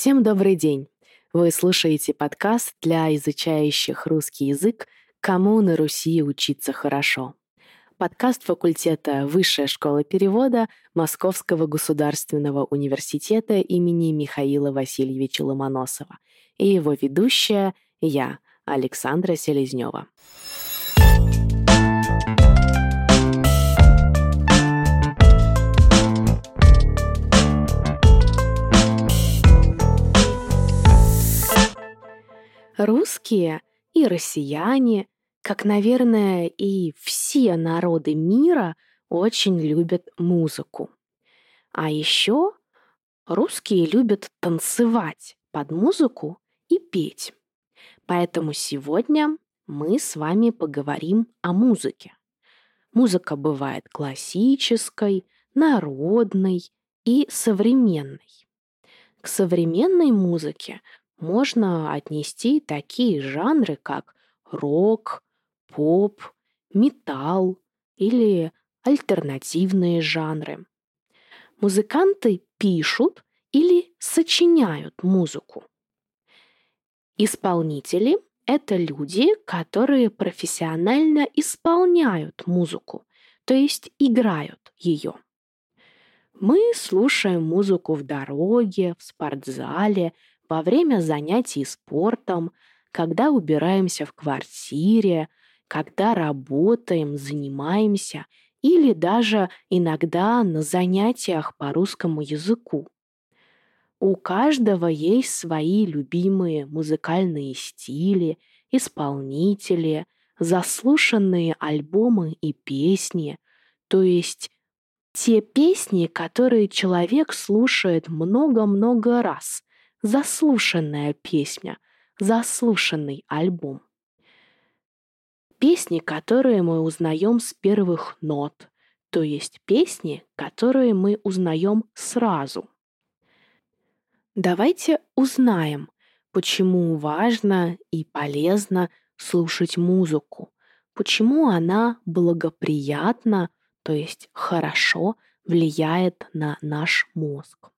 Всем добрый день! Вы слушаете подкаст для изучающих русский язык «Кому на Руси учиться хорошо». Подкаст факультета Высшая школа перевода Московского государственного университета имени Михаила Васильевича Ломоносова и его ведущая я, Александра Селезнева. Русские и россияне, как, наверное, и все народы мира, очень любят музыку. А еще русские любят танцевать под музыку и петь. Поэтому сегодня мы с вами поговорим о музыке. Музыка бывает классической, народной и современной. К современной музыке можно отнести такие жанры, как рок, поп, металл или альтернативные жанры. Музыканты пишут или сочиняют музыку. Исполнители — это люди, которые профессионально исполняют музыку, то есть играют ее. Мы слушаем музыку в дороге, в спортзале, во время занятий спортом, когда убираемся в квартире, когда работаем, занимаемся или даже иногда на занятиях по русскому языку. У каждого есть свои любимые музыкальные стили, исполнители, заслушанные альбомы и песни, то есть те песни, которые человек слушает много-много раз, заслушанная песня, заслушанный альбом. Песни, которые мы узнаем с первых нот, то есть песни, которые мы узнаем сразу. Давайте узнаем, почему важно и полезно слушать музыку, почему она благоприятно, то есть хорошо влияет на наш мозг.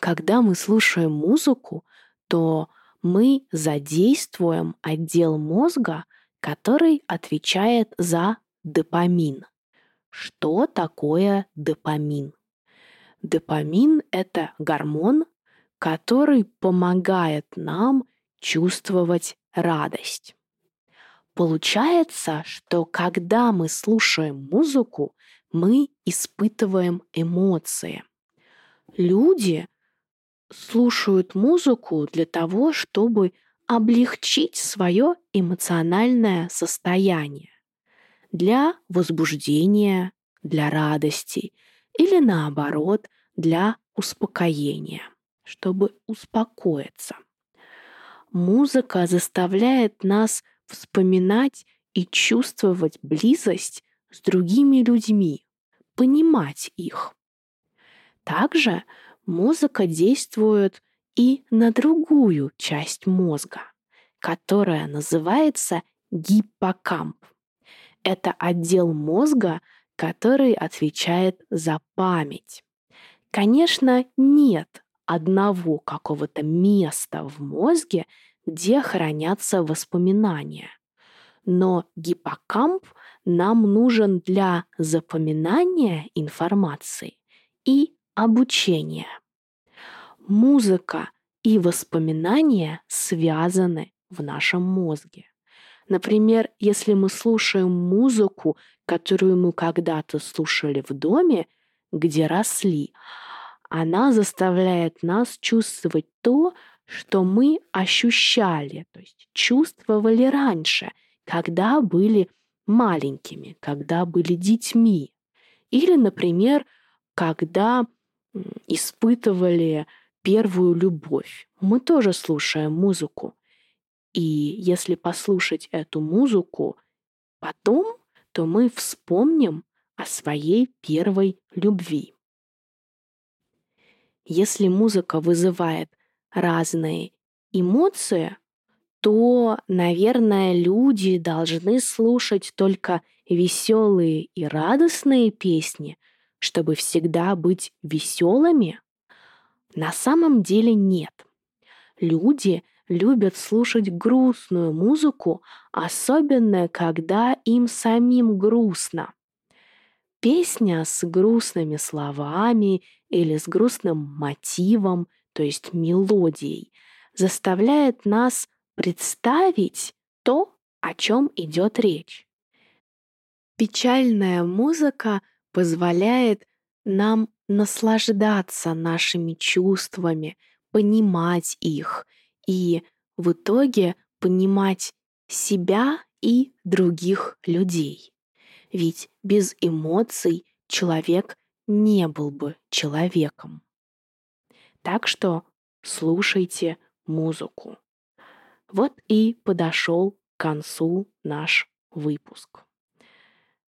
Когда мы слушаем музыку, то мы задействуем отдел мозга, который отвечает за допамин. Что такое допамин? Допамин – это гормон, который помогает нам чувствовать радость. Получается, что когда мы слушаем музыку, мы испытываем эмоции. Люди слушают музыку для того, чтобы облегчить свое эмоциональное состояние, для возбуждения, для радости или наоборот, для успокоения, чтобы успокоиться. Музыка заставляет нас вспоминать и чувствовать близость с другими людьми, понимать их. Также музыка действует и на другую часть мозга, которая называется гиппокамп. Это отдел мозга, который отвечает за память. Конечно, нет одного какого-то места в мозге, где хранятся воспоминания. Но гиппокамп нам нужен для запоминания информации и обучения. Музыка и воспоминания связаны в нашем мозге. Например, если мы слушаем музыку, которую мы когда-то слушали в доме, где росли, она заставляет нас чувствовать то, что мы ощущали, то есть чувствовали раньше, когда были маленькими, когда были детьми. Или, например, когда испытывали первую любовь. Мы тоже слушаем музыку. И если послушать эту музыку потом, то мы вспомним о своей первой любви. Если музыка вызывает разные эмоции, то, наверное, люди должны слушать только веселые и радостные песни – чтобы всегда быть веселыми? На самом деле нет. люди любят слушать грустную музыку, особенно когда им самим грустно. Песня с грустными словами или с грустным мотивом, то есть мелодией, заставляет нас представить то, о чем идет речь. Печальная музыка позволяет нам наслаждаться нашими чувствами, понимать их и в итоге понимать себя и других людей. Ведь без эмоций человек не был бы человеком. Так что слушайте музыку. Вот и подошел к концу наш выпуск.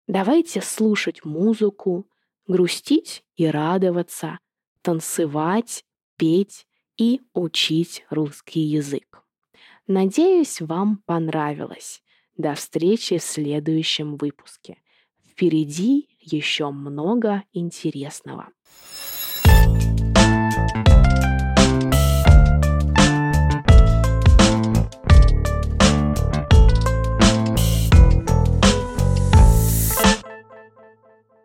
Давайте слушать музыку, грустить и радоваться, танцевать, петь и учить русский язык. Надеюсь, вам понравилось. До встречи в следующем выпуске. Впереди еще много интересного.